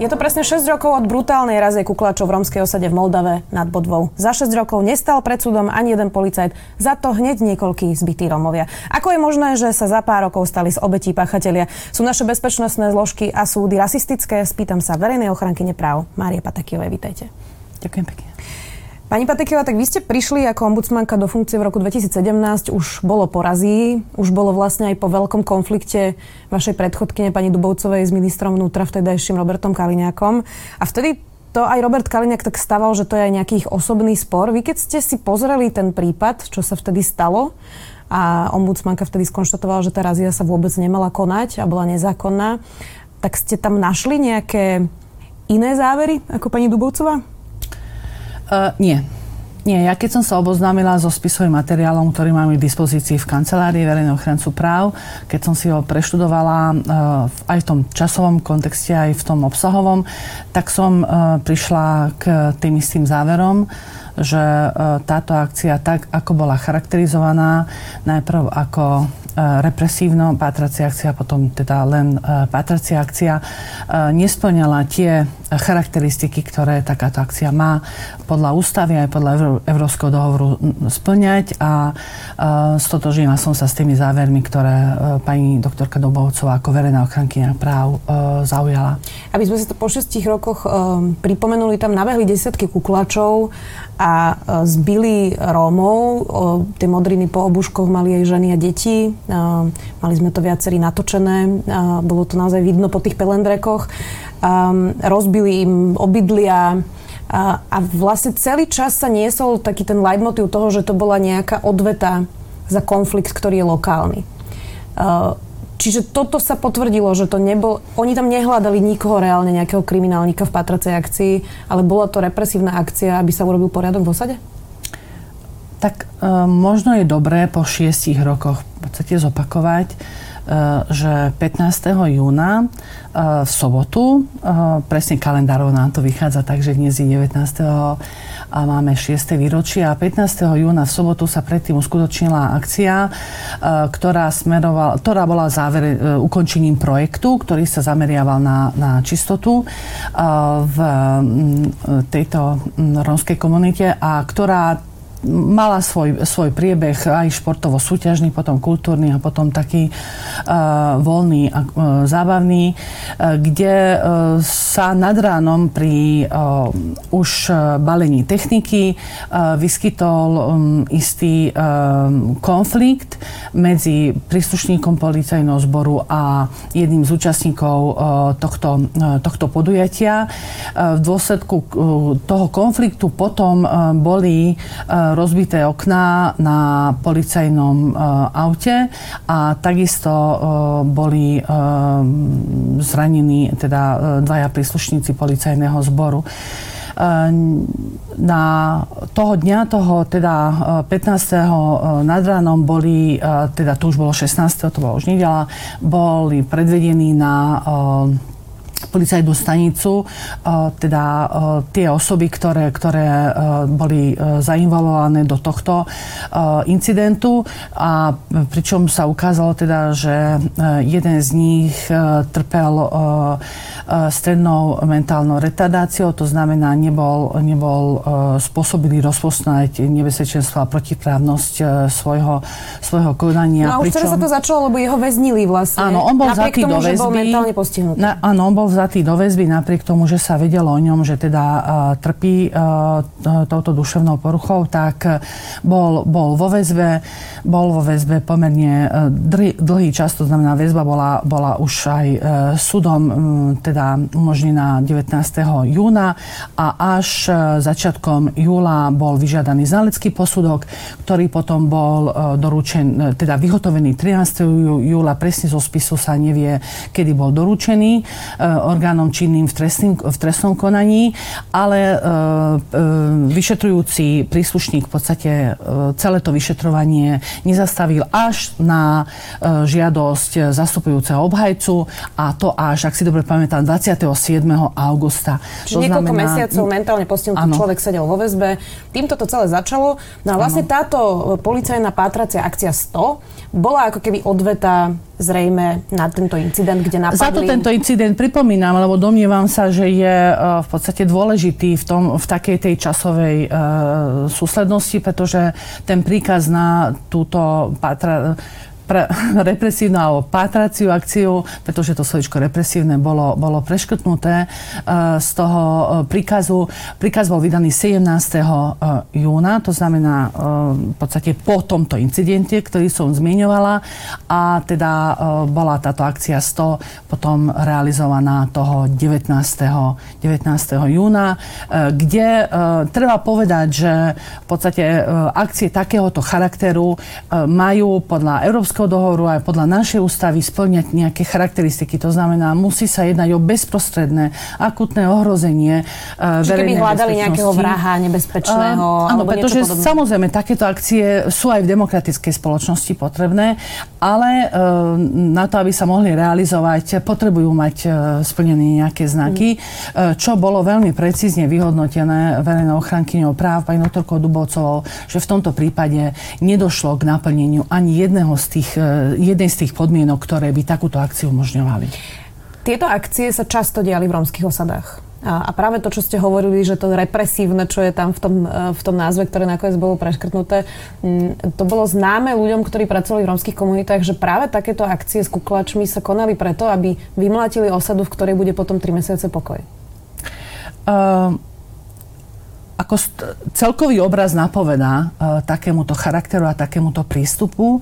Je to presne 6 rokov od brutálnej razie kuklačov v romskej osade v Moldave nad Bodvou. Za 6 rokov nestal pred súdom ani jeden policajt, za to hneď niekoľkí zbytí Romovia. Ako je možné, že sa za pár rokov stali z obetí páchatelia? Sú naše bezpečnostné zložky a súdy rasistické? Spýtam sa verejnej ochranky nepráv. Mária Patakijovej, vítajte. Ďakujem pekne. Pani Patekiova, tak vy ste prišli ako ombudsmanka do funkcie v roku 2017, už bolo porazí, už bolo vlastne aj po veľkom konflikte vašej predchodkyne pani Dubovcovej s ministrom vnútra vtedajším Robertom Kaliňákom. A vtedy to aj Robert Kaliňák tak staval, že to je aj nejaký osobný spor. Vy keď ste si pozreli ten prípad, čo sa vtedy stalo, a ombudsmanka vtedy skonštatovala, že tá razia sa vôbec nemala konať a bola nezákonná, tak ste tam našli nejaké iné závery ako pani Dubovcová? Uh, nie. Nie, ja keď som sa oboznámila so spisovým materiálom, ktorý máme k dispozícii v kancelárii verejného ochrancu práv, keď som si ho preštudovala uh, aj v tom časovom kontexte, aj v tom obsahovom, tak som uh, prišla k tým istým záverom, že táto akcia tak, ako bola charakterizovaná, najprv ako represívno pátracia akcia, potom teda len pátracia akcia, nesplňala tie charakteristiky, ktoré takáto akcia má podľa ústavy aj podľa Európskeho dohovoru splňať a stotožnila som sa s tými závermi, ktoré e, pani doktorka Dobovcová ako verejná ochrankyňa práv e, zaujala. Aby sme si to po šestich rokoch e, pripomenuli, tam nabehli desiatky kuklačov a zbili Rómov. Tie modriny po obuškoch mali aj ženy a deti. Mali sme to viacerí natočené. Bolo to naozaj vidno po tých pelendrekoch rozbili im obydlia a, vlastne celý čas sa niesol taký ten leitmotiv toho, že to bola nejaká odveta za konflikt, ktorý je lokálny. Čiže toto sa potvrdilo, že to nebol... Oni tam nehľadali nikoho reálne, nejakého kriminálnika v patracej akcii, ale bola to represívna akcia, aby sa urobil poriadok v osade? Tak e, možno je dobré po šiestich rokoch v podstate zopakovať, E, že 15. júna e, v sobotu, e, presne kalendárov nám to vychádza, takže dnes je 19. a máme 6. výročie a 15. júna v sobotu sa predtým uskutočnila akcia, ktorá, smerovala, ktorá bola záver, ukončením projektu, ktorý sa zameriaval na, na čistotu v tejto rómskej komunite a ktorá mala svoj, svoj priebeh aj športovo-súťažný, potom kultúrny a potom taký uh, voľný a uh, zábavný, uh, kde uh, sa nad ránom pri uh, už balení techniky uh, vyskytol um, istý uh, konflikt medzi príslušníkom policajného zboru a jedným z účastníkov uh, tohto, uh, tohto podujatia. Uh, v dôsledku uh, toho konfliktu potom uh, boli uh, rozbité okná na policajnom e, aute a takisto e, boli e, zranení teda dvaja príslušníci policajného zboru na toho dňa, toho teda 15. nad ránom boli, teda to už bolo 16. to bolo už nedela, boli predvedení na policajnú stanicu, teda tie osoby, ktoré, ktoré boli zainvolované do tohto incidentu a pričom sa ukázalo teda, že jeden z nich trpel strednou mentálnou retardáciou, to znamená, nebol, nebol spôsobilý rozpoznať nebezpečenstvo a protiprávnosť svojho, svojho konania. No a už pričom... sa to začalo, lebo jeho väznili vlastne. Áno, on bol zatý do väzby. bol mentálne postihnutý. Na, áno, on bol vzatý do väzby napriek tomu, že sa vedelo o ňom, že teda uh, trpí uh, touto duševnou poruchou, tak bol, bol vo väzbe, bol vo väzbe pomerne dlhý, dlhý čas, to znamená väzba bola, bola už aj súdom teda umožnená 19. júna a až začiatkom júla bol vyžiadaný znalecký posudok, ktorý potom bol doručen, teda vyhotovený 13. júla, presne zo spisu sa nevie, kedy bol doručený. Orgánom činným v, trestným, v trestnom konaní, ale vyšetrujúci príslušník v podstate celé to vyšetrovanie nezastavil až na žiadosť zastupujúceho obhajcu a to až, ak si dobre pamätám, 27. augusta. Čiže to niekoľko znamená, mesiacov mentálne postihnutý človek sedel vo väzbe. Týmto to celé začalo. No a vlastne ano. táto policajná pátracia akcia 100 bola ako keby odveta zrejme na tento incident, kde napadli... Za to tento incident pripomínam, lebo domnievam sa, že je e, v podstate dôležitý v, tom, v takej tej časovej uh, súslednosti, pretože ten príkaz na túto patra, pre, represívnu alebo pátraciu akciu, pretože to slovičko represívne bolo, bolo preškrtnuté uh, z toho uh, príkazu. Príkaz bol vydaný 17. Uh, júna, to znamená v podstate po tomto incidente, ktorý som zmieňovala a teda bola táto akcia 100 potom realizovaná toho 19. 19. júna, kde treba povedať, že v podstate akcie takéhoto charakteru majú podľa Európskeho Európskeho dohovoru aj podľa našej ústavy splňať nejaké charakteristiky. To znamená, musí sa jednať o bezprostredné, akutné ohrozenie uh, Čiže keby hľadali nejakého vraha nebezpečného uh, Áno, pretože samozrejme takéto akcie sú aj v demokratickej spoločnosti potrebné, ale uh, na to, aby sa mohli realizovať, potrebujú mať uh, splnené nejaké znaky, mm. uh, čo bolo veľmi precízne vyhodnotené verejnou ochrankyňou práv pani doktorkou Dubovcovou, že v tomto prípade nedošlo k naplneniu ani jedného z tých tých, eh, jednej z tých podmienok, ktoré by takúto akciu umožňovali. Tieto akcie sa často diali v romských osadách. A, práve to, čo ste hovorili, že to represívne, čo je tam v tom, eh, v tom názve, ktoré nakoniec bolo preškrtnuté, to bolo známe ľuďom, ktorí pracovali v romských komunitách, že práve takéto akcie s kuklačmi sa konali preto, aby vymlátili osadu, v ktorej bude potom 3 mesiace pokoj. Uh, ako celkový obraz napovedá e, takémuto charakteru a takémuto prístupu, e,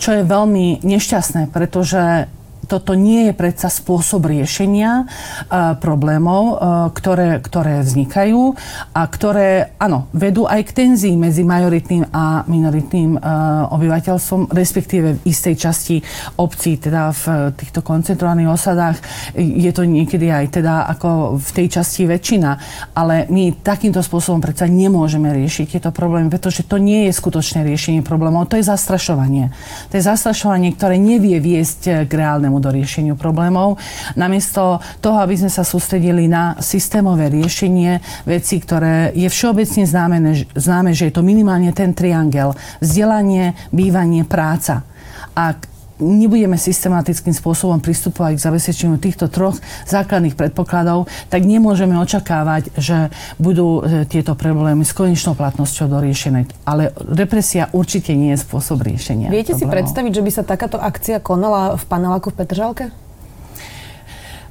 čo je veľmi nešťastné, pretože toto nie je predsa spôsob riešenia uh, problémov, uh, ktoré, ktoré vznikajú a ktoré, áno, vedú aj k tenzii medzi majoritným a minoritným uh, obyvateľstvom, respektíve v istej časti obcí, teda v týchto koncentrovaných osadách. Je to niekedy aj teda ako v tej časti väčšina, ale my takýmto spôsobom predsa nemôžeme riešiť tieto problémy, pretože to nie je skutočné riešenie problémov, to je zastrašovanie. To je zastrašovanie, ktoré nevie viesť k reálnemu do riešeniu problémov. Namiesto toho, aby sme sa sústredili na systémové riešenie vecí, ktoré je všeobecne známe, známe že je to minimálne ten triangel. Vzdelanie, bývanie, práca. A nebudeme systematickým spôsobom pristupovať k zabezpečeniu týchto troch základných predpokladov, tak nemôžeme očakávať, že budú e, tieto problémy s konečnou platnosťou doriešené. Ale represia určite nie je spôsob riešenia. Viete problémov. si predstaviť, že by sa takáto akcia konala v paneláku v Petržalke?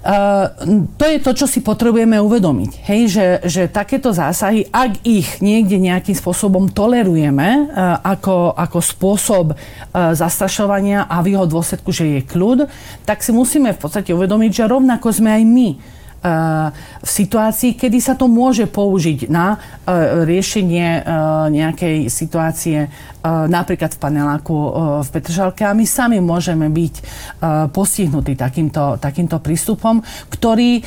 Uh, to je to, čo si potrebujeme uvedomiť. Hej, že, že takéto zásahy, ak ich niekde nejakým spôsobom tolerujeme uh, ako, ako spôsob uh, zastrašovania a v jeho dôsledku, že je kľud, tak si musíme v podstate uvedomiť, že rovnako sme aj my v situácii, kedy sa to môže použiť na e, riešenie e, nejakej situácie, napríklad v paneláku v Petržalke a my sami môžeme byť postihnutí takýmto, takýmto prístupom, ktorý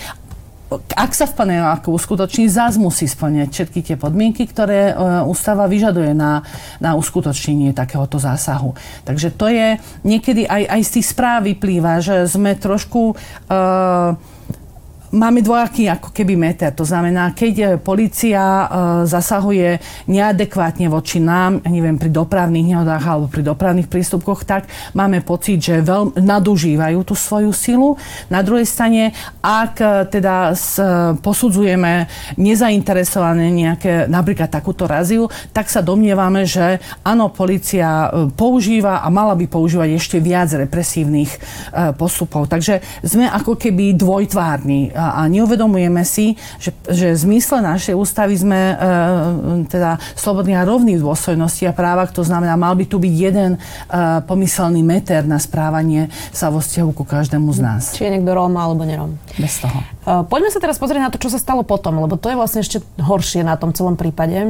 ak sa v paneláku uskutoční, zás musí splňať všetky tie podmienky, ktoré ústava vyžaduje na, na uskutočnenie takéhoto zásahu. Takže to je niekedy aj, aj z tých správ vyplýva, že sme trošku uh, máme dvojaký ako keby meter. To znamená, keď e, policia e, zasahuje neadekvátne voči nám, neviem, pri dopravných nehodách alebo pri dopravných prístupkoch, tak máme pocit, že veľmi nadužívajú tú svoju silu. Na druhej strane, ak e, teda posudzujeme nezainteresované nejaké, napríklad takúto raziu, tak sa domnievame, že áno, policia používa a mala by používať ešte viac represívnych postupov. Takže sme ako keby dvojtvárni a, a neuvedomujeme si, že, že v zmysle našej ústavy sme e, teda slobodní a rovní v dôstojnosti a právach. To znamená, mal by tu byť jeden e, pomyselný meter na správanie sa vo vzťahu ku každému z nás. Či je niekto Róm alebo nerom. Bez toho. E, poďme sa teraz pozrieť na to, čo sa stalo potom, lebo to je vlastne ešte horšie na tom celom prípade. E,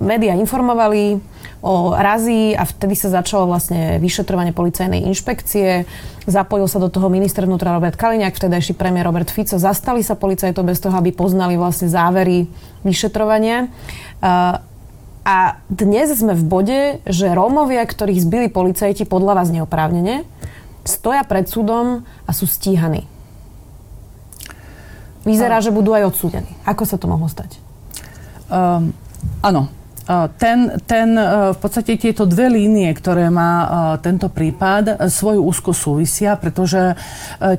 média informovali o razí a vtedy sa začalo vlastne vyšetrovanie policajnej inšpekcie zapojil sa do toho minister vnútra Robert Kaliňák, vtedajší premiér Robert Fico. Zastali sa policajtov bez toho, aby poznali vlastne závery vyšetrovania. A dnes sme v bode, že Rómovia, ktorých zbili policajti podľa vás neoprávnene, stoja pred súdom a sú stíhaní. Vyzerá, že budú aj odsúdení. Ako sa to mohlo stať? Um, áno, ten, ten, e, v podstate tieto dve línie, ktoré má e, tento prípad, svoju úzko súvisia, pretože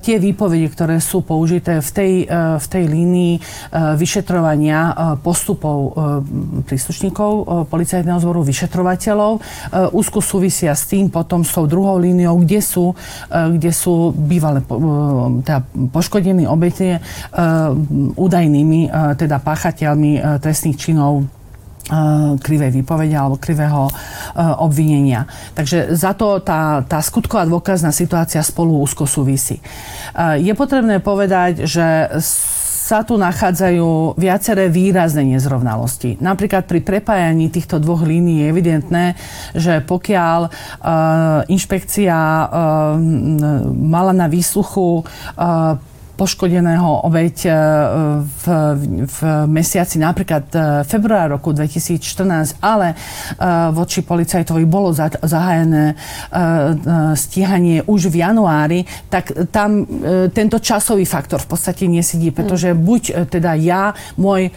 tie výpovede, ktoré sú použité v tej, v tej línii vyšetrovania postupov príslušníkov policajného zboru, vyšetrovateľov, úzko súvisia s tým potom s tou druhou líniou, kde sú, kde sú bývalé teda poškodení obete údajnými teda páchateľmi trestných činov krivej výpovede alebo krivého obvinenia. Takže za to tá, tá skutková dôkazná situácia spolu úzko súvisí. Je potrebné povedať, že sa tu nachádzajú viaceré výrazné nezrovnalosti. Napríklad pri prepájaní týchto dvoch línií je evidentné, že pokiaľ uh, inšpekcia uh, mala na výsluchu uh, poškodeného obeď e, v, v mesiaci napríklad e, február roku 2014, ale e, voči policajtovi bolo zahájené stíhanie už v januári, tak tam tento časový faktor v podstate nesedí, pretože buď teda ja, môj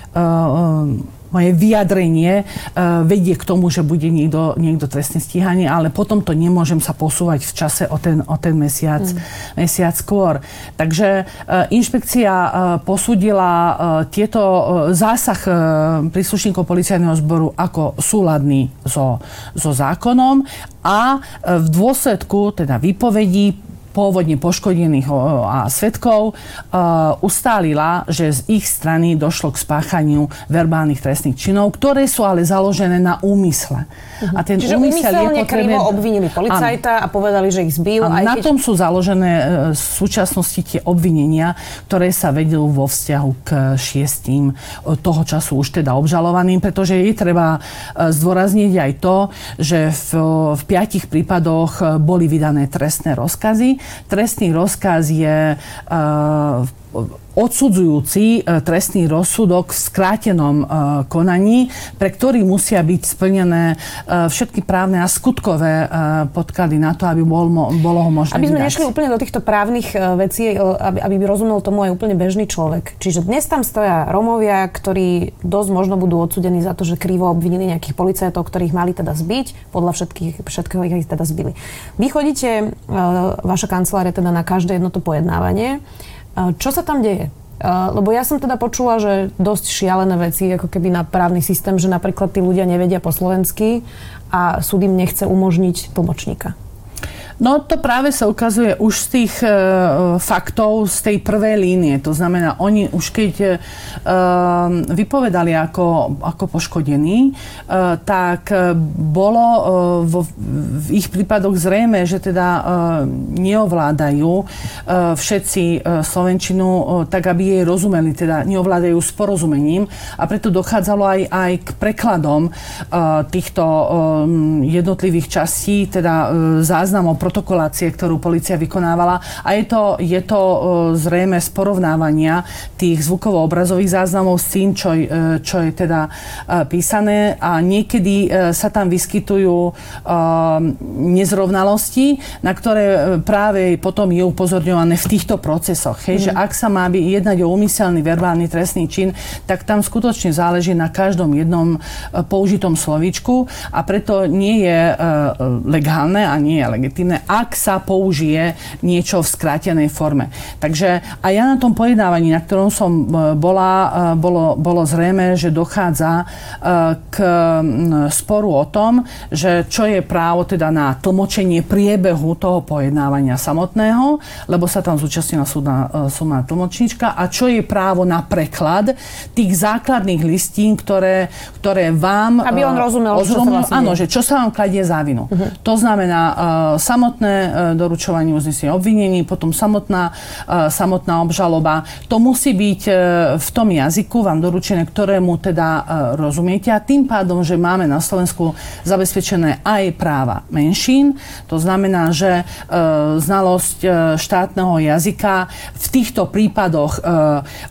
moje vyjadrenie uh, vedie k tomu, že bude niekto, niekto trestne stíhaný, ale potom to nemôžem sa posúvať v čase o ten, o ten mesiac, mm. mesiac skôr. Takže uh, inšpekcia uh, posúdila uh, tieto uh, zásah uh, príslušníkov policajného zboru ako súladný so, so zákonom a uh, v dôsledku teda výpovedí pôvodne poškodených a svetkov ustálila, že z ich strany došlo k spáchaniu verbálnych trestných činov, ktoré sú ale založené na úmysle. Uh-huh. A ten Čiže úmysel je potrebné... obvinili policajta a povedali, že ich zbil. A na keď... tom sú založené e, v súčasnosti tie obvinenia, ktoré sa vedú vo vzťahu k šiestým e, toho času už teda obžalovaným, pretože je treba e, zdôrazniť aj to, že v, v piatich prípadoch boli vydané trestné rozkazy Trestný rozkaz je uh, odsudzujúci e, trestný rozsudok v skrátenom e, konaní, pre ktorý musia byť splnené e, všetky právne a skutkové podklady na to, aby bol, bolo ho možné Aby sme vydať. nešli úplne do týchto právnych vecí, aby, aby by rozumel tomu aj úplne bežný človek. Čiže dnes tam stoja Romovia, ktorí dosť možno budú odsudení za to, že krivo obvinili nejakých policajtov, ktorých mali teda zbiť, podľa všetkých, všetkého ich teda zbili. Vy chodíte, vaša kancelária teda na každé jedno to pojednávanie. Čo sa tam deje? Lebo ja som teda počula, že dosť šialené veci, ako keby na právny systém, že napríklad tí ľudia nevedia po slovensky a súd im nechce umožniť tlmočníka. No to práve sa ukazuje už z tých e, faktov z tej prvej línie. To znamená, oni už keď e, vypovedali ako, ako poškodení, e, tak bolo e, vo, v ich prípadoch zrejme, že teda e, neovládajú e, všetci e, Slovenčinu e, tak, aby jej rozumeli, teda neovládajú s porozumením a preto dochádzalo aj, aj k prekladom e, týchto e, jednotlivých častí, teda e, záznamov protokolácie, ktorú policia vykonávala. A je to, je to e, zrejme z porovnávania tých zvukovo-obrazových záznamov s tým, čo, e, čo je teda e, písané. A niekedy sa tam vyskytujú nezrovnalosti, na ktoré práve potom je upozorňované v týchto procesoch. Hej, mm. že ak sa má by jednať o úmyselný verbálny trestný čin, tak tam skutočne záleží na každom jednom použitom slovíčku a preto nie je legálne a nie je legitimné, ak sa použije niečo v skrátenej forme. Takže aj ja na tom pojednávaní, na ktorom som e, bola, e, bolo, bolo zrejme, že dochádza e, k sporu o tom, že čo je právo teda na tlmočenie priebehu toho pojednávania samotného, lebo sa tam zúčastnila súdna, súdna tlmočníčka a čo je právo na preklad tých základných listín, ktoré, ktoré vám... Aby on rozumel, čo sa vlastne Áno, že čo sa vám kladie za vinu. Uh-huh. To znamená, uh, samotné doručovanie uznesenia obvinení, potom samotná, samotná obžaloba. To musí byť v tom jazyku vám doručené, ktorému teda rozumiete a tým pádom, že máme na Slovensku zabezpečené aj práva menšín, to znamená, že znalosť štátneho jazyka v týchto prípadoch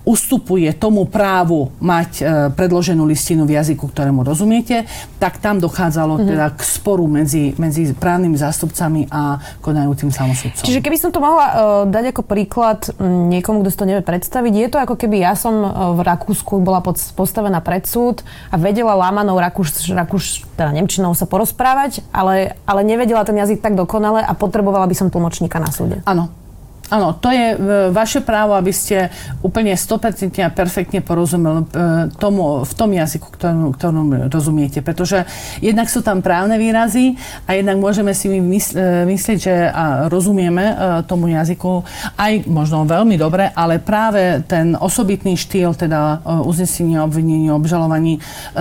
ustupuje tomu právu mať predloženú listinu v jazyku, ktorému rozumiete, tak tam dochádzalo mm-hmm. teda k sporu medzi, medzi právnymi zástupcami a konajúcim samosudcom. Čiže keby som to mohla uh, dať ako príklad niekomu, kto si to nevie predstaviť, je to ako keby ja som uh, v Rakúsku bola pod, postavená pred súd a vedela lámanou Rakúš, Rakúš teda Nemčinou sa porozprávať, ale, ale nevedela ten jazyk tak dokonale a potrebovala by som tlmočníka na súde. Áno, Áno, to je e, vaše právo, aby ste úplne 100% a perfektne porozumeli e, tomu, v tom jazyku, ktorom, ktorom rozumiete. Pretože jednak sú tam právne výrazy a jednak môžeme si e, myslieť, že rozumieme tomu jazyku aj možno veľmi dobre, ale práve ten osobitný štýl, teda uznesenie, obvinenie, obžalovaní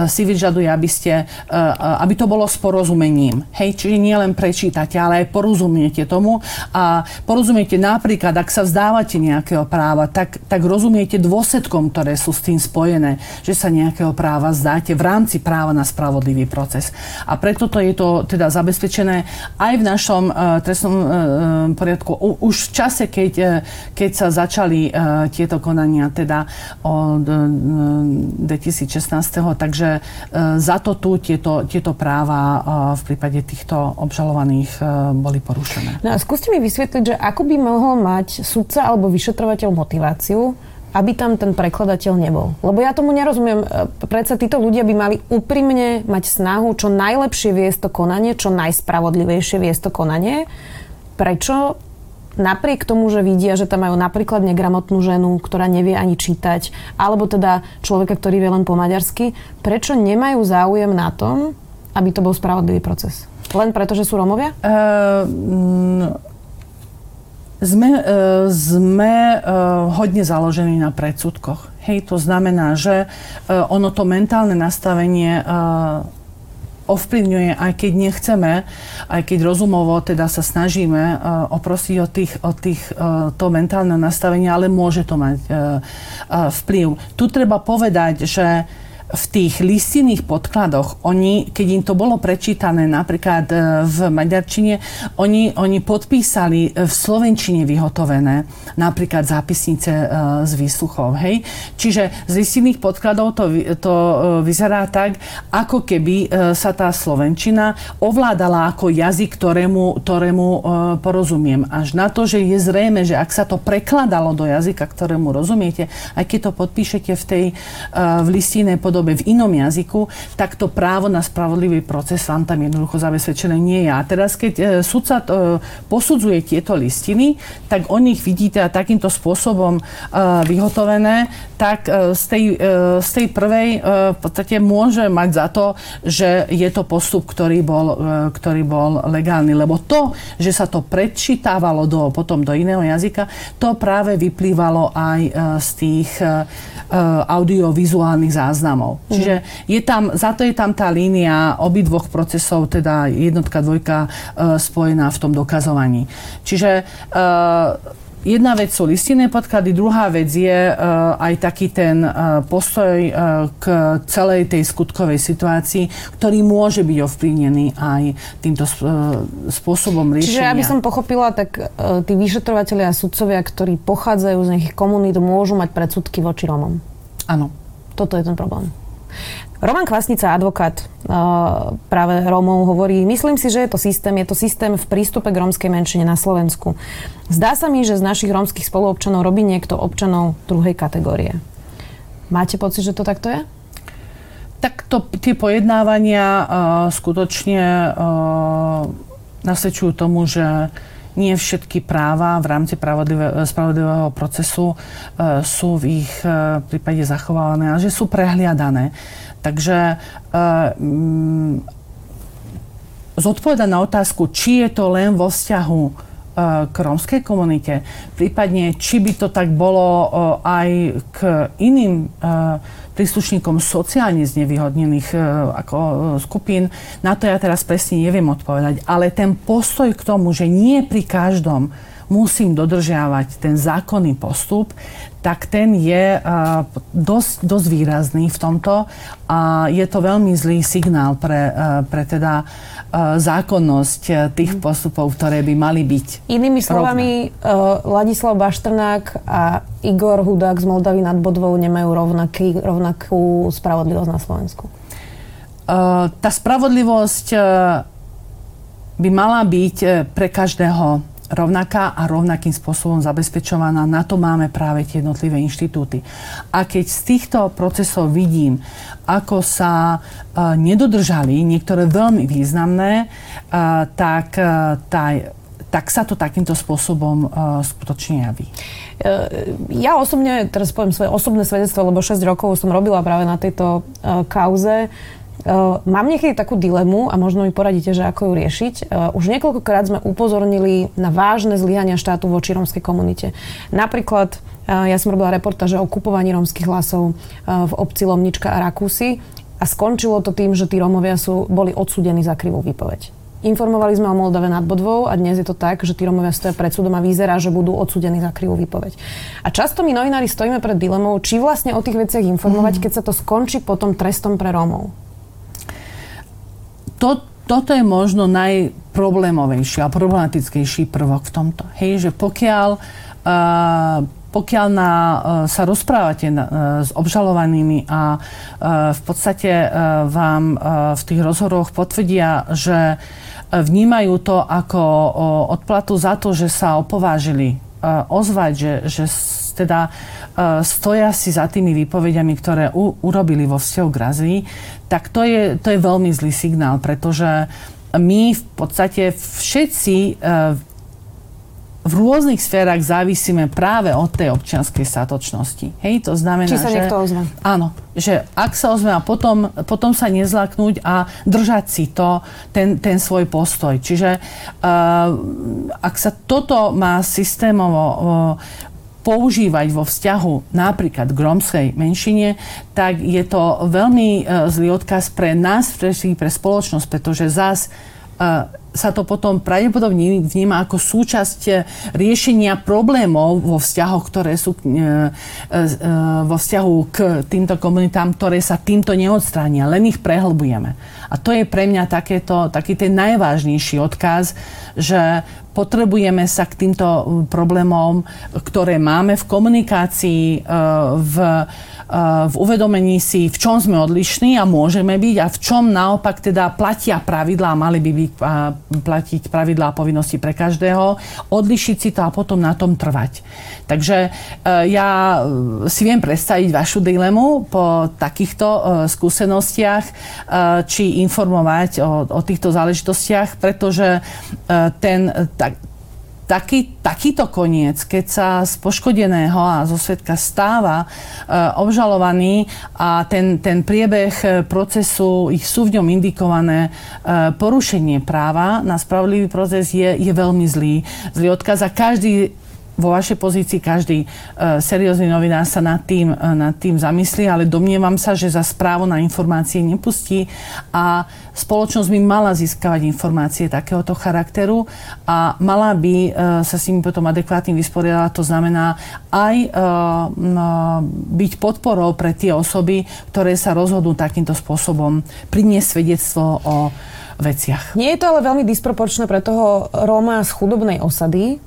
si vyžaduje, aby, ste, aby to bolo s porozumením. Hej, čiže nie len prečítate, ale aj porozumiete tomu a porozumiete napríklad napríklad, ak sa vzdávate nejakého práva, tak, tak rozumiete dôsledkom, ktoré sú s tým spojené, že sa nejakého práva zdáte v rámci práva na spravodlivý proces. A preto to je to teda zabezpečené aj v našom uh, trestnom uh, poriadku. U, už v čase, keď, uh, keď sa začali uh, tieto konania, teda od uh, 2016. Takže uh, za to tu tieto, tieto práva uh, v prípade týchto obžalovaných uh, boli porušené. No a skúste mi vysvetliť, že ako by mohol mať sudca alebo vyšetrovateľ motiváciu, aby tam ten prekladateľ nebol. Lebo ja tomu nerozumiem. E, predsa títo ľudia by mali úprimne mať snahu čo najlepšie viesť to konanie, čo najspravodlivejšie viesť to konanie. Prečo napriek tomu, že vidia, že tam majú napríklad negramotnú ženu, ktorá nevie ani čítať, alebo teda človeka, ktorý vie len po maďarsky, prečo nemajú záujem na tom, aby to bol spravodlivý proces? Len preto, že sú Romovia? Uh, sme, e, sme e, hodne založení na predsudkoch. Hej, to znamená, že e, ono to mentálne nastavenie ovplyvňuje, aj keď nechceme, aj keď rozumovo teda sa snažíme oprosiť od tých, od tých to mentálne nastavenie, ale môže to mať vplyv. Tu treba povedať, že v tých listinných podkladoch, oni, keď im to bolo prečítané napríklad e, v maďarčine, oni, oni podpísali e, v slovenčine vyhotovené napríklad zápisnice e, z výsluchov. Hej? Čiže z listinných podkladov to, to vyzerá tak, ako keby sa tá slovenčina ovládala ako jazyk, ktorému, ktorému porozumiem. Až na to, že je zrejme, že ak sa to prekladalo do jazyka, ktorému rozumiete, aj keď to podpíšete v tej v listinej podobe, podobe v inom jazyku, tak to právo na spravodlivý proces vám tam jednoducho zabezpečené nie je. A teraz, keď e, sudca e, posudzuje tieto listiny, tak o nich vidíte takýmto spôsobom e, vyhotovené, tak z tej, z tej prvej v podstate môže mať za to, že je to postup, ktorý bol, ktorý bol legálny. Lebo to, že sa to predčítávalo do, potom do iného jazyka, to práve vyplývalo aj z tých audiovizuálnych záznamov problémov. Mm. Čiže je tam, za to je tam tá línia obidvoch procesov, teda jednotka, dvojka e, spojená v tom dokazovaní. Čiže e, Jedna vec sú listinné podklady, druhá vec je uh, aj taký ten uh, postoj uh, k celej tej skutkovej situácii, ktorý môže byť ovplyvnený aj týmto uh, spôsobom riešenia. Čiže aby som pochopila, tak uh, tí vyšetrovateľia a sudcovia, ktorí pochádzajú z nejakých komunít, môžu mať predsudky voči Romom. Áno. Toto je ten problém. Roman Kvasnica, advokát práve Rómov, hovorí, myslím si, že je to systém, je to systém v prístupe k rómskej menšine na Slovensku. Zdá sa mi, že z našich rómskych spoluobčanov robí niekto občanov druhej kategórie. Máte pocit, že to takto je? Tak to, tie pojednávania uh, skutočne uh, nasvedčujú tomu, že nie všetky práva v rámci spravodlivého procesu e, sú v ich e, prípade zachovávané, ale že sú prehliadané. Takže e, mm, zodpovedať na otázku, či je to len vo vzťahu k rómskej komunite, prípadne či by to tak bolo aj k iným príslušníkom sociálne znevýhodnených ako skupín, na to ja teraz presne neviem odpovedať. Ale ten postoj k tomu, že nie pri každom musím dodržiavať ten zákonný postup, tak ten je dosť, dosť výrazný v tomto a je to veľmi zlý signál pre, pre teda zákonnosť tých mhm. postupov, ktoré by mali byť. Inými slovami, uh, Ladislav Baštrnák a Igor Hudák z Moldavy nad Bodvou nemajú rovnaký, rovnakú spravodlivosť na Slovensku. Tá spravodlivosť by mala byť pre každého rovnaká a rovnakým spôsobom zabezpečovaná. Na to máme práve tie jednotlivé inštitúty. A keď z týchto procesov vidím, ako sa uh, nedodržali niektoré veľmi významné, uh, tak, uh, tá, tak sa to takýmto spôsobom skutočne javí. Ja osobne, teraz poviem svoje osobné svedectvo, lebo 6 rokov som robila práve na tejto kauze. Uh, mám niekedy takú dilemu a možno mi poradíte, že ako ju riešiť. Uh, už niekoľkokrát sme upozornili na vážne zlyhania štátu voči rómskej komunite. Napríklad uh, ja som robila reportáže o kupovaní rómskych hlasov v obci Lomnička a Rakúsy a skončilo to tým, že tí Rómovia sú, boli odsúdení za krivú výpoveď. Informovali sme o Moldave nad Bodvou a dnes je to tak, že tí Romovia stoja pred súdom a vyzerá, že budú odsudení za krivú výpoveď. A často my novinári stojíme pred dilemou, či vlastne o tých veciach informovať, mm. keď sa to skončí potom trestom pre Rómov to, toto je možno najproblémovejší a problematickejší prvok v tomto. Hej, že pokiaľ uh, pokiaľ na, uh, sa rozprávate na, uh, s obžalovanými a uh, v podstate uh, vám uh, v tých rozhovoroch potvrdia, že vnímajú to ako uh, odplatu za to, že sa opovážili uh, ozvať, že, že teda uh, stoja si za tými výpovediami, ktoré u, urobili vo vzťahu k Razii, tak to je, to je veľmi zlý signál, pretože my v podstate všetci uh, v rôznych sférach závisíme práve od tej občianskej statočnosti. Hej, to znamená, Či sa že... niekto ozve. Áno, že ak sa ozve a potom, potom sa nezlaknúť a držať si to, ten, ten svoj postoj. Čiže uh, ak sa toto má systémovo uh, používať vo vzťahu napríklad k rómskej menšine, tak je to veľmi uh, zlý odkaz pre nás, pre, spoločnosť, pretože zás uh, sa to potom pravdepodobne vníma ako súčasť e, riešenia problémov vo vzťahoch, ktoré sú e, e, vo vzťahu k týmto komunitám, ktoré sa týmto neodstránia, len ich prehlbujeme. A to je pre mňa takéto, taký ten najvážnejší odkaz, že potrebujeme sa k týmto problémom, ktoré máme v komunikácii, v v uvedomení si, v čom sme odlišní a môžeme byť a v čom naopak teda platia pravidlá, mali by byť, platiť pravidlá a povinnosti pre každého, odlišiť si to a potom na tom trvať. Takže e, ja e, si viem predstaviť vašu dilemu po takýchto e, skúsenostiach, či informovať o, o týchto záležitostiach, pretože ten, tak, taký, takýto koniec, keď sa z poškodeného a zo svetka stáva e, obžalovaný a ten, ten priebeh e, procesu, ich sú v ňom indikované e, porušenie práva na spravodlivý proces je, je veľmi zlý. Zlý odkaz a každý vo vašej pozícii každý uh, seriózny novinár sa nad tým, uh, nad tým zamyslí, ale domnievam sa, že za správu na informácie nepustí a spoločnosť by mala získavať informácie takéhoto charakteru a mala by uh, sa s nimi potom adekvátne vysporiadať. To znamená aj uh, byť podporou pre tie osoby, ktoré sa rozhodnú takýmto spôsobom priniesť svedectvo o veciach. Nie je to ale veľmi disproporčné pre toho Róma z chudobnej osady,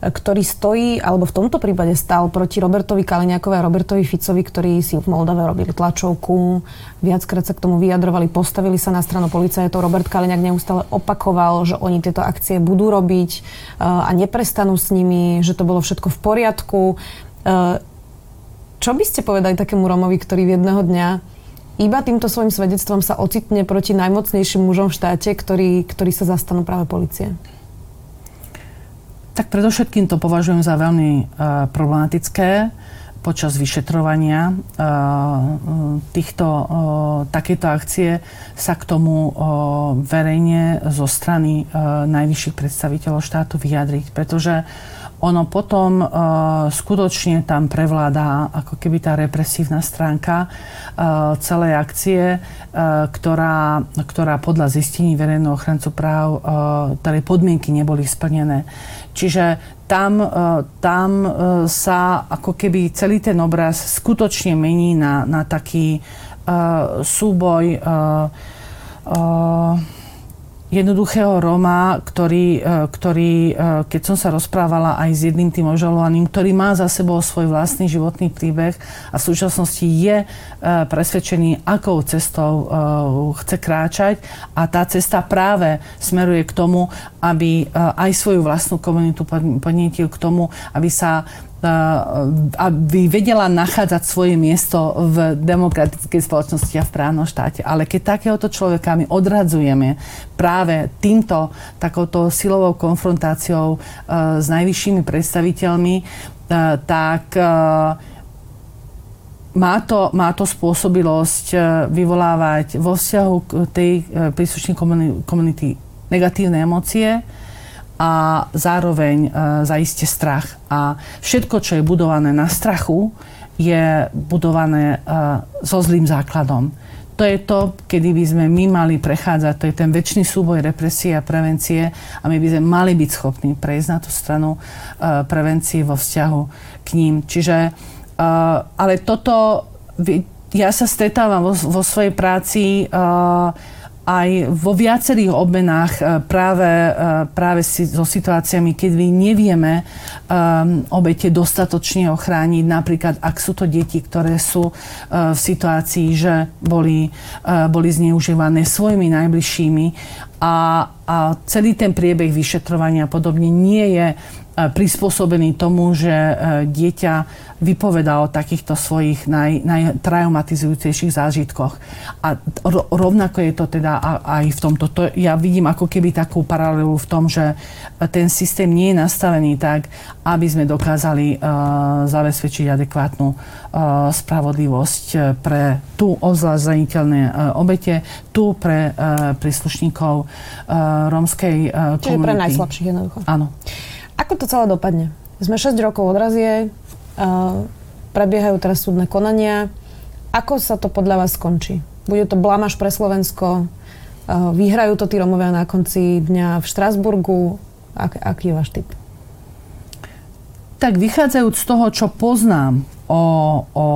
ktorý stojí, alebo v tomto prípade stal proti Robertovi Kaliňakovi a Robertovi Ficovi, ktorí si v Moldave robili tlačovku, viackrát sa k tomu vyjadrovali, postavili sa na stranu policajtov. Robert Kaliňak neustále opakoval, že oni tieto akcie budú robiť e, a neprestanú s nimi, že to bolo všetko v poriadku. E, čo by ste povedali takému Romovi, ktorý v jedného dňa iba týmto svojim svedectvom sa ocitne proti najmocnejším mužom v štáte, ktorí, ktorí sa zastanú práve policie? Tak predovšetkým to považujem za veľmi uh, problematické, počas vyšetrovania týchto, takéto akcie sa k tomu verejne zo strany najvyšších predstaviteľov štátu vyjadriť, pretože ono potom uh, skutočne tam prevláda ako keby tá represívna stránka uh, celej akcie, uh, ktorá, ktorá podľa zistení verejného ochrancu práv, uh, ktoré podmienky neboli splnené. Čiže tam, uh, tam uh, sa ako keby celý ten obraz skutočne mení na, na taký uh, súboj uh, uh, jednoduchého Roma, ktorý, e, ktorý, e, keď som sa rozprávala aj s jedným tým obžalovaným, ktorý má za sebou svoj vlastný životný príbeh a v súčasnosti je e, presvedčený, akou cestou chce kráčať. A tá cesta práve smeruje k tomu, aby aj svoju vlastnú komunitu podnietil k tomu, aby sa aby vedela nachádzať svoje miesto v demokratickej spoločnosti a v právnom štáte. Ale keď takéhoto človeka my odradzujeme práve týmto takouto silovou konfrontáciou s najvyššími predstaviteľmi, tak má to, má to spôsobilosť vyvolávať vo vzťahu k tej príslušnej komunity negatívne emócie, a zároveň e, zaiste strach. A všetko, čo je budované na strachu, je budované e, so zlým základom. To je to, kedy by sme my mali prechádzať, to je ten väčší súboj represie a prevencie a my by sme mali byť schopní prejsť na tú stranu e, prevencie vo vzťahu k ním. Čiže, e, ale toto, ja sa stretávam vo, vo svojej práci e, aj vo viacerých obmenách e, práve, e, práve so situáciami, keď my nevieme um, obete dostatočne ochrániť. Napríklad, ak sú to deti, ktoré sú uh, v situácii, že boli, uh, boli zneužívané svojimi najbližšími a, a celý ten priebeh vyšetrovania podobne nie je prispôsobený tomu, že dieťa vypovedá o takýchto svojich naj, najtraumatizujúcejších zážitkoch. A rovnako je to teda aj v tomto. To, ja vidím ako keby takú paralelu v tom, že ten systém nie je nastavený tak, aby sme dokázali uh, zabezpečiť adekvátnu uh, spravodlivosť pre tú obzvlášť zraniteľné uh, obete, tu pre uh, príslušníkov uh, rómskej uh, Čiže pre najslabších jednoducho. Áno. Ako to celé dopadne? Sme 6 rokov odrazie, prebiehajú teraz súdne konania. Ako sa to podľa vás skončí? Bude to blamaž pre Slovensko? Vyhrajú to tí Romovia na konci dňa v Štrasburgu? Ak, aký je váš typ? Tak vychádzajúc z toho, čo poznám o, o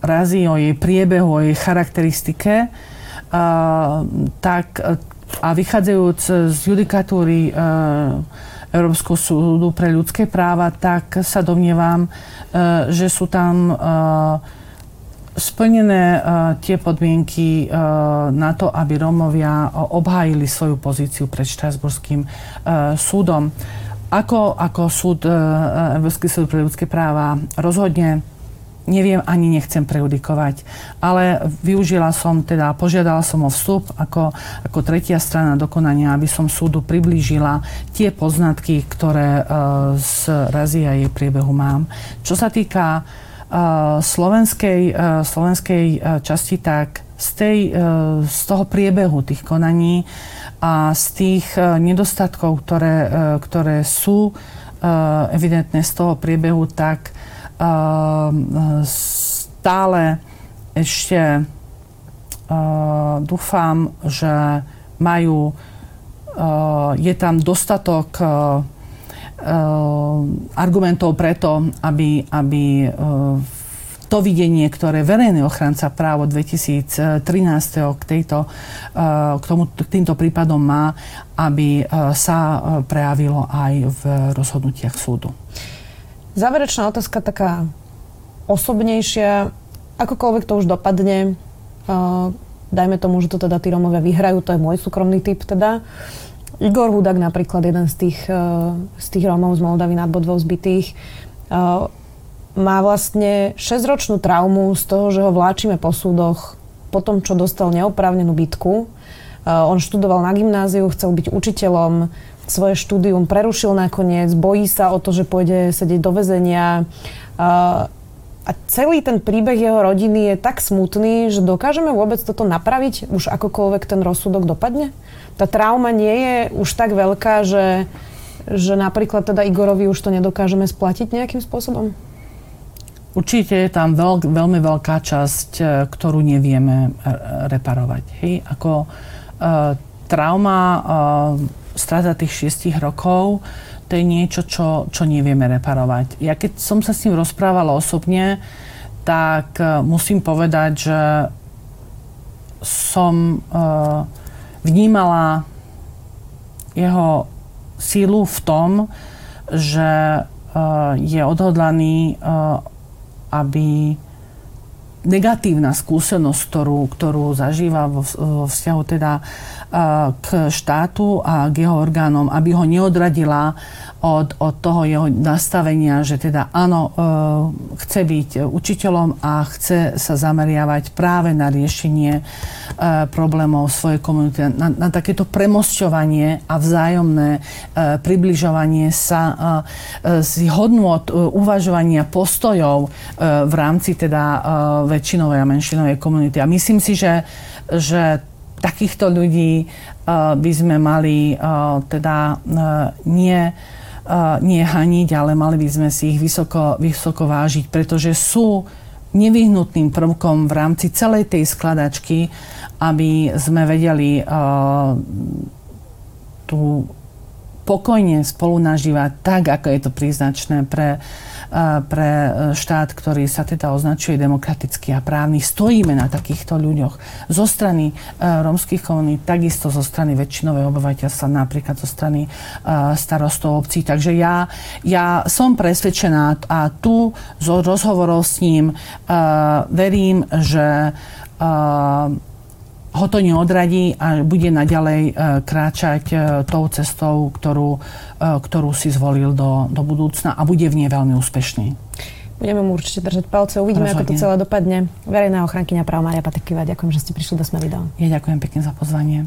razi, o jej priebehu, o jej charakteristike, uh, tak a vychádzajúc z judikatúry uh, Európskeho súdu pre ľudské práva, tak sa domnievam, e, že sú tam e, splnené e, tie podmienky na to, aby Rómovia obhájili svoju pozíciu pred Štrasburským súdom. Ako, ako súd, Európsky súd pre ľudské práva rozhodne neviem ani nechcem prejudikovať. Ale využila som, teda požiadala som o vstup ako, ako tretia strana dokonania, aby som súdu priblížila tie poznatky, ktoré uh, z razy a jej priebehu mám. Čo sa týka uh, slovenskej, uh, slovenskej uh, časti, tak z, tej, z toho priebehu tých konaní a z tých nedostatkov, ktoré, ktoré sú evidentné z toho priebehu, tak stále ešte ehm, dúfam, že majú, ehm, je tam dostatok argumentov preto, aby, aby to videnie, ktoré verejný ochranca právo 2013 k, tejto, k, tomu, k týmto prípadom má, aby sa prejavilo aj v rozhodnutiach súdu. Záverečná otázka taká osobnejšia. Akokoľvek to už dopadne, uh, dajme tomu, že to teda tí Romovia vyhrajú, to je môj súkromný typ teda. Igor Hudak napríklad, jeden z tých, uh, z tých Rómov z Moldavy nad Bodvou zbytých, uh, má vlastne 6-ročnú traumu z toho, že ho vláčime po súdoch po tom, čo dostal neoprávnenú bitku. On študoval na gymnáziu, chcel byť učiteľom, svoje štúdium prerušil nakoniec, bojí sa o to, že pôjde sedieť do väzenia. A a celý ten príbeh jeho rodiny je tak smutný, že dokážeme vôbec toto napraviť, už akokoľvek ten rozsudok dopadne? Tá trauma nie je už tak veľká, že, že napríklad teda Igorovi už to nedokážeme splatiť nejakým spôsobom? Určite je tam veľk, veľmi veľká časť, e, ktorú nevieme e, reparovať. Hej? Ako uh, trauma uh, strata tých šiestich rokov, to je niečo, čo, čo nevieme reparovať. Ja keď som sa s ním rozprávala osobne, tak uh, musím povedať, že som uh, vnímala jeho sílu v tom, že uh, je odhodlaný uh, aby negatívna skúsenosť, ktorú, ktorú zažíva vo, vo vzťahu teda k štátu a k jeho orgánom, aby ho neodradila od, od toho jeho nastavenia, že teda áno, e, chce byť učiteľom a chce sa zameriavať práve na riešenie e, problémov svojej komunity, na, na takéto premosťovanie a vzájomné e, približovanie sa z hodnot uvažovania postojov v rámci teda väčšinovej a menšinovej komunity. A myslím si, že, že takýchto ľudí by sme mali teda nie nie haniť, ale mali by sme si ich vysoko, vysoko vážiť, pretože sú nevyhnutným prvkom v rámci celej tej skladačky, aby sme vedeli uh, tú pokojne spolu nažívať tak, ako je to príznačné pre pre e, štát, ktorý sa teda označuje demokratický a právny. Stojíme na takýchto ľuďoch zo strany e, rómskych komunít, takisto zo strany väčšinovej obyvateľstva, napríklad zo strany e, starostov obcí. Takže ja, ja som presvedčená a tu z rozhovorov s ním verím, že ho to neodradí a bude naďalej e, kráčať e, tou cestou, ktorú, e, ktorú si zvolil do, do budúcna a bude v nej veľmi úspešný. Budeme mu určite držať palce, uvidíme, Rozhodne. ako to celé dopadne. Verejná ochrankyňa práv Maria Pateková, ďakujem, že ste prišli do Sme video. Ja ďakujem pekne za pozvanie.